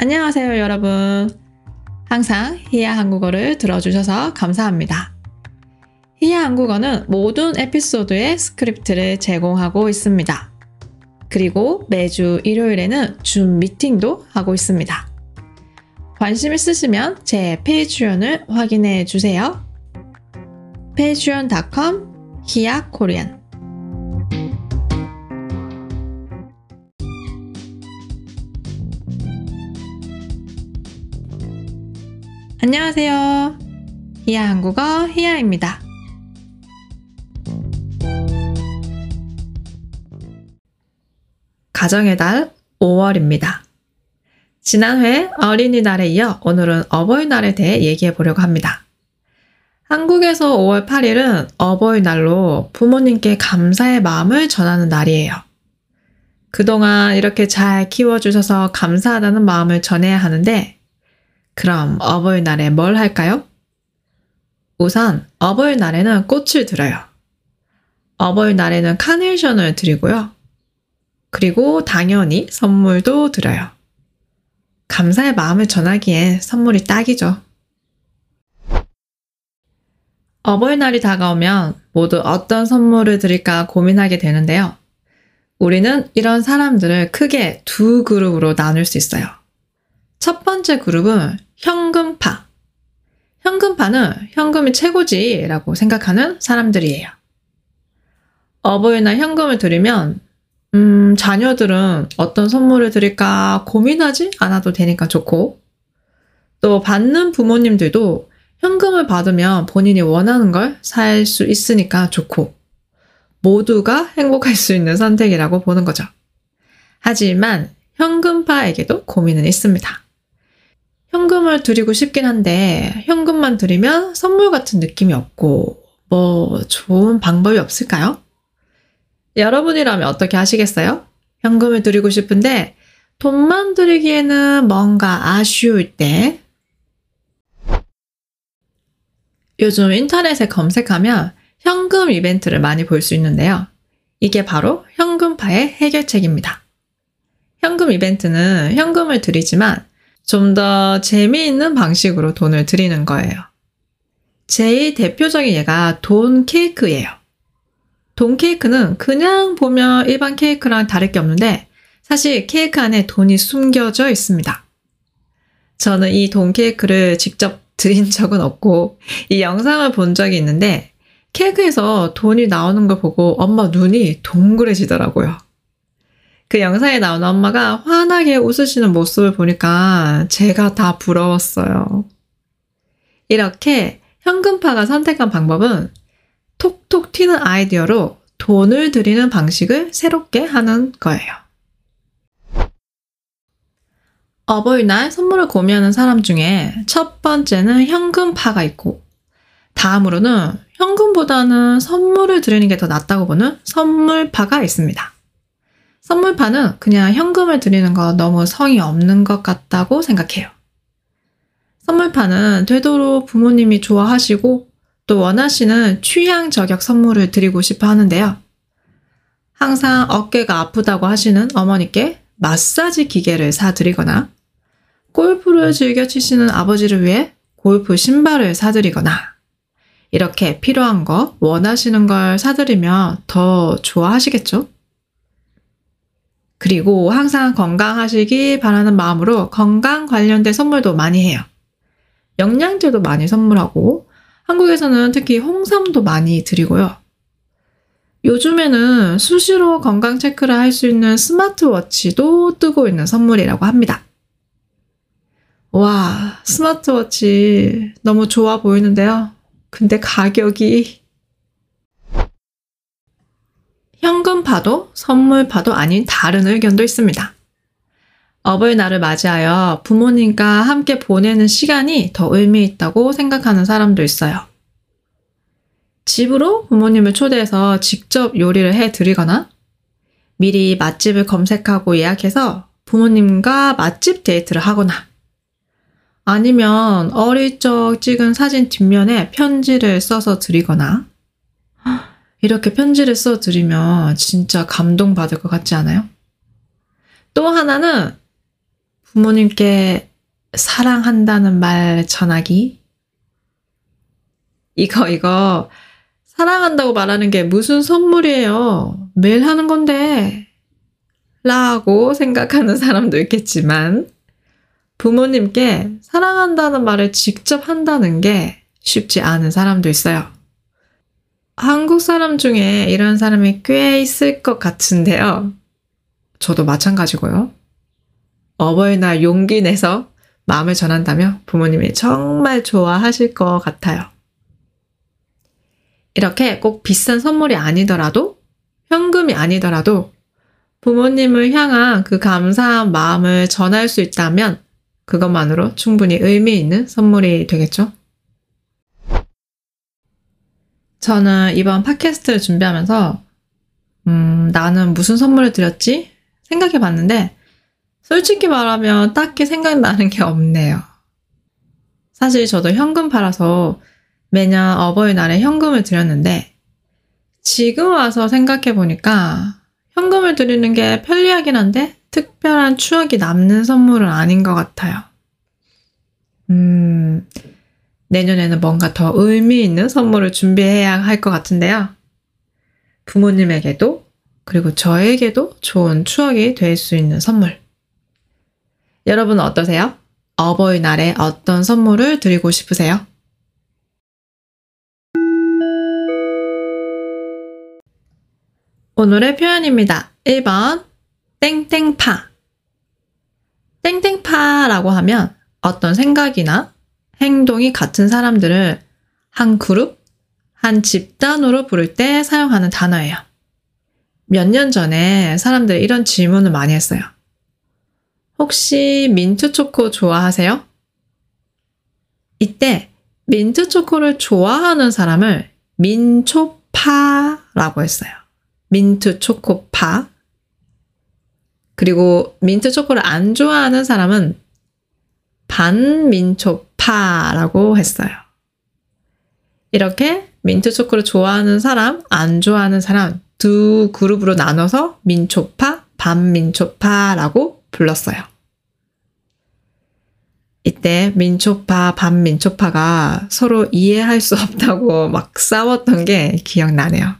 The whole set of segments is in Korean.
안녕하세요, 여러분. 항상 히야 한국어를 들어주셔서 감사합니다. 히야 한국어는 모든 에피소드의 스크립트를 제공하고 있습니다. 그리고 매주 일요일에는 줌 미팅도 하고 있습니다. 관심 있으시면 제 Patreon을 확인해 주세요. patreon.com 히야 코리안 안녕하세요. 히야 한국어 히야입니다. 가정의 달 5월입니다. 지난 회 어린이날에 이어 오늘은 어버이날에 대해 얘기해 보려고 합니다. 한국에서 5월 8일은 어버이날로 부모님께 감사의 마음을 전하는 날이에요. 그동안 이렇게 잘 키워주셔서 감사하다는 마음을 전해야 하는데, 그럼 어버이날에 뭘 할까요? 우선 어버이날에는 꽃을 드려요. 어버이날에는 카네이션을 드리고요. 그리고 당연히 선물도 드려요. 감사의 마음을 전하기엔 선물이 딱이죠. 어버이날이 다가오면 모두 어떤 선물을 드릴까 고민하게 되는데요. 우리는 이런 사람들을 크게 두 그룹으로 나눌 수 있어요. 첫 번째 그룹은 현금파. 현금파는 현금이 최고지라고 생각하는 사람들이에요. 어버이날 현금을 드리면 음, 자녀들은 어떤 선물을 드릴까 고민하지 않아도 되니까 좋고, 또 받는 부모님들도 현금을 받으면 본인이 원하는 걸 살 수 있으니까 좋고, 모두가 행복할 수 있는 선택이라고 보는 거죠. 하지만 현금파에게도 고민은 있습니다. 현금을 드리고 싶긴 한데, 현금만 드리면 선물 같은 느낌이 없고, 뭐, 좋은 방법이 없을까요? 여러분이라면 어떻게 하시겠어요? 현금을 드리고 싶은데 돈만 드리기에는 뭔가 아쉬울 때 요즘 인터넷에 검색하면 현금 이벤트를 많이 볼 수 있는데요. 이게 바로 현금파의 해결책입니다. 현금 이벤트는 현금을 드리지만 좀 더 재미있는 방식으로 돈을 드리는 거예요. 제일 대표적인 예가 돈 케이크예요. 돈 케이크는 그냥 보면 일반 케이크랑 다를 게 없는데 사실 케이크 안에 돈이 숨겨져 있습니다. 저는 이 돈 케이크를 직접 드린 적은 없고 이 영상을 본 적이 있는데 케이크에서 돈이 나오는 걸 보고 엄마 눈이 동그래지더라고요. 그 영상에 나오는 엄마가 환하게 웃으시는 모습을 보니까 제가 다 부러웠어요. 이렇게 현금파가 선택한 방법은 톡톡 튀는 아이디어로 돈을 들이는 방식을 새롭게 하는 거예요. 어버이날 선물을 고민하는 사람 중에 첫 번째는 현금파가 있고, 다음으로는 현금보다는 선물을 드리는 게 더 낫다고 보는 선물파가 있습니다. 선물파는 그냥 현금을 드리는 거 너무 성의 없는 것 같다고 생각해요. 선물파는 되도록 부모님이 좋아하시고 또 원하시는 취향 저격 선물을 드리고 싶어 하는데요. 항상 어깨가 아프다고 하시는 어머니께 마사지 기계를 사드리거나 골프를 즐겨 치시는 아버지를 위해 골프 신발을 사드리거나 이렇게 필요한 거, 원하시는 걸 사드리면 더 좋아하시겠죠? 그리고 항상 건강하시기 바라는 마음으로 건강 관련된 선물도 많이 해요. 영양제도 많이 선물하고 한국에서는 특히 홍삼도 많이 드리고요. 요즘에는 수시로 건강 체크를 할 수 있는 스마트워치도 뜨고 있는 선물이라고 합니다. 와, 스마트워치 너무 좋아 보이는데요. 근데 가격이 현금파도 선물파도 아닌 다른 의견도 있습니다. 어버이날을 맞이하여 부모님과 함께 보내는 시간이 더 의미 있다고 생각하는 사람도 있어요. 집으로 부모님을 초대해서 직접 요리를 해 드리거나 미리 맛집을 검색하고 예약해서 부모님과 맛집 데이트를 하거나 아니면 어릴 적 찍은 사진 뒷면에 편지를 써서 드리거나 이렇게 편지를 써 드리면 진짜 감동받을 것 같지 않아요? 또 하나는 부모님께 사랑한다는 말 전하기. 이거, 이거, 사랑한다고 말하는 게 무슨 선물이에요. 매일 하는 건데. 라고 생각하는 사람도 있겠지만, 부모님께 사랑한다는 말을 직접 한다는 게 쉽지 않은 사람도 있어요. 한국 사람 중에 이런 사람이 꽤 있을 것 같은데요. 저도 마찬가지고요. 어버이날 용기 내서 마음을 전한다면 부모님이 정말 좋아하실 것 같아요. 이렇게 꼭 비싼 선물이 아니더라도, 현금이 아니더라도 부모님을 향한 그 감사한 마음을 전할 수 있다면 그것만으로 충분히 의미 있는 선물이 되겠죠? 저는 이번 팟캐스트를 준비하면서, 음, 나는 무슨 선물을 드렸지? 생각해 봤는데, 솔직히 말하면 딱히 생각나는 게 없네요. 사실 저도 현금 팔아서 매년 어버이날에 현금을 드렸는데, 지금 와서 생각해 보니까 현금을 드리는 게 편리하긴 한데, 특별한 추억이 남는 선물은 아닌 것 같아요. 음, 내년에는 뭔가 더 의미 있는 선물을 준비해야 할 것 같은데요. 부모님에게도, 그리고 저에게도 좋은 추억이 될 수 있는 선물. 여러분 어떠세요? 어버이날에 어떤 선물을 드리고 싶으세요? 오늘의 표현입니다. 1번, 땡땡파. 땡땡파라고 하면 어떤 생각이나 행동이 같은 사람들을 한 그룹, 한 집단으로 부를 때 사용하는 단어예요. 몇 년 전에 사람들이 이런 질문을 많이 했어요. 혹시 민트 초코 좋아하세요? 이때 민트 초코를 좋아하는 사람을 민초파라고 했어요. 민트 초코파. 그리고 민트 초코를 안 좋아하는 사람은 반민초파라고 했어요. 이렇게 민트 초코를 좋아하는 사람, 안 좋아하는 사람 두 그룹으로 나눠서 민초파, 반민초파라고 불렀어요. 이때 민초파, 반민초파가 서로 이해할 수 없다고 막 싸웠던 게 기억나네요.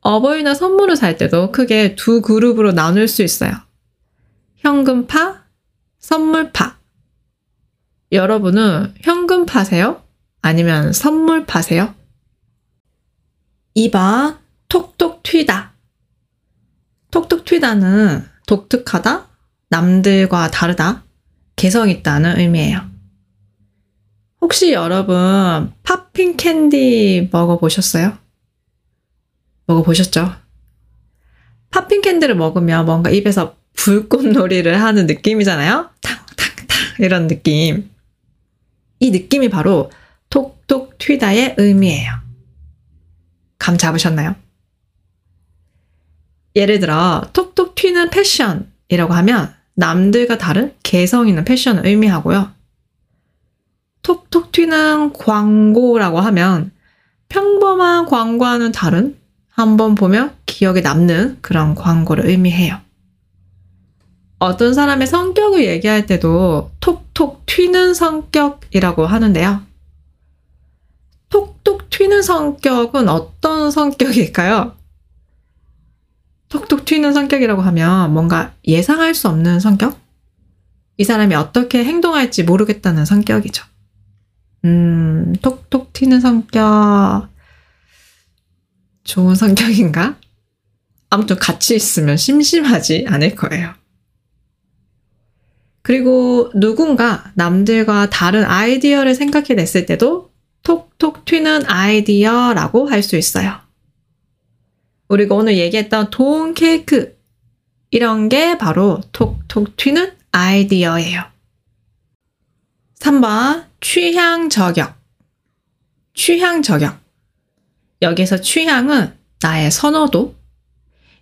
어버이날 선물을 살 때도 크게 두 그룹으로 나눌 수 있어요. 현금파, 선물파. 여러분은 현금파세요? 아니면 선물파세요? 2번, 톡톡 튀다. 톡톡 튀다는 독특하다, 남들과 다르다, 개성 있다는 의미예요. 혹시 여러분 팝핑 캔디 먹어보셨어요? 먹어보셨죠? 팝핑 캔디를 먹으면 뭔가 입에서 불꽃놀이를 하는 느낌이잖아요? 탕탕탕 이런 느낌. 이 느낌이 바로 톡톡 튀다의 의미예요. 감 잡으셨나요? 예를 들어 톡톡 튀는 패션이라고 하면 남들과 다른 개성 있는 패션을 의미하고요. 톡톡 튀는 광고라고 하면 평범한 광고와는 다른 한 번 보면 기억에 남는 그런 광고를 의미해요. 어떤 사람의 성격을 얘기할 때도 톡톡 튀는 성격이라고 하는데요. 톡톡 튀는 성격은 어떤 성격일까요? 톡톡 튀는 성격이라고 하면 뭔가 예상할 수 없는 성격? 이 사람이 어떻게 행동할지 모르겠다는 성격이죠. 음, 톡톡 튀는 성격. 좋은 성격인가? 아무튼 같이 있으면 심심하지 않을 거예요. 그리고 누군가 남들과 다른 아이디어를 생각해 냈을 때도 톡톡 튀는 아이디어라고 할 수 있어요. 우리가 오늘 얘기했던 돈 케이크 이런 게 바로 톡톡 튀는 아이디어예요. 3번 취향 저격. 취향 저격. 여기서 취향은 나의 선호도.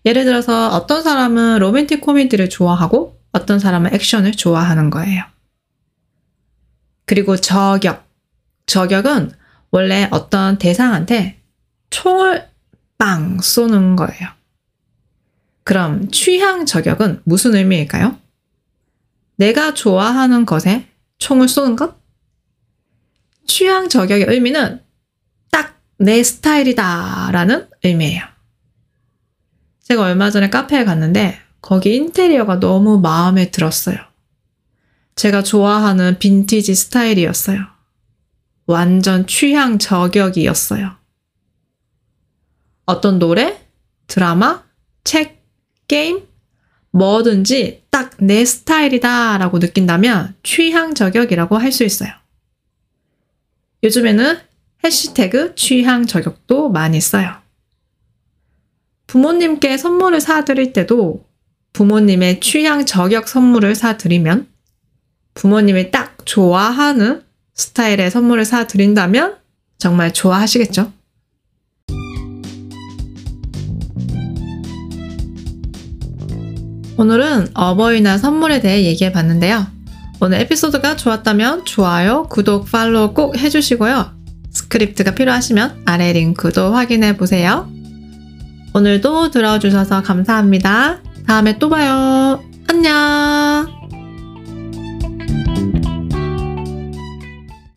예를 들어서 어떤 사람은 로맨틱 코미디를 좋아하고 어떤 사람은 액션을 좋아하는 거예요. 그리고 저격. 저격은 원래 어떤 대상한테 총을 빵 쏘는 거예요. 그럼 취향 저격은 무슨 의미일까요? 내가 좋아하는 것에 총을 쏘는 것? 취향 저격의 의미는 딱 내 스타일이다 라는 의미예요. 제가 얼마 전에 카페에 갔는데 거기 인테리어가 너무 마음에 들었어요. 제가 좋아하는 빈티지 스타일이었어요. 완전 취향 저격이었어요. 어떤 노래, 드라마, 책, 게임, 뭐든지 딱 내 스타일이다 라고 느낀다면 취향 저격이라고 할 수 있어요. 요즘에는 해시태그 취향 저격도 많이 써요. 부모님께 선물을 사드릴 때도 부모님의 취향 저격 선물을 사드리면 부모님이 딱 좋아하는 스타일의 선물을 사드린다면 정말 좋아하시겠죠? 오늘은 어버이날 선물에 대해 얘기해 봤는데요. 오늘 에피소드가 좋았다면 좋아요, 구독, 팔로우 꼭 해주시고요. 스크립트가 필요하시면 아래 링크도 확인해 보세요. 오늘도 들어주셔서 감사합니다. 다음에 또 봐요. 안녕!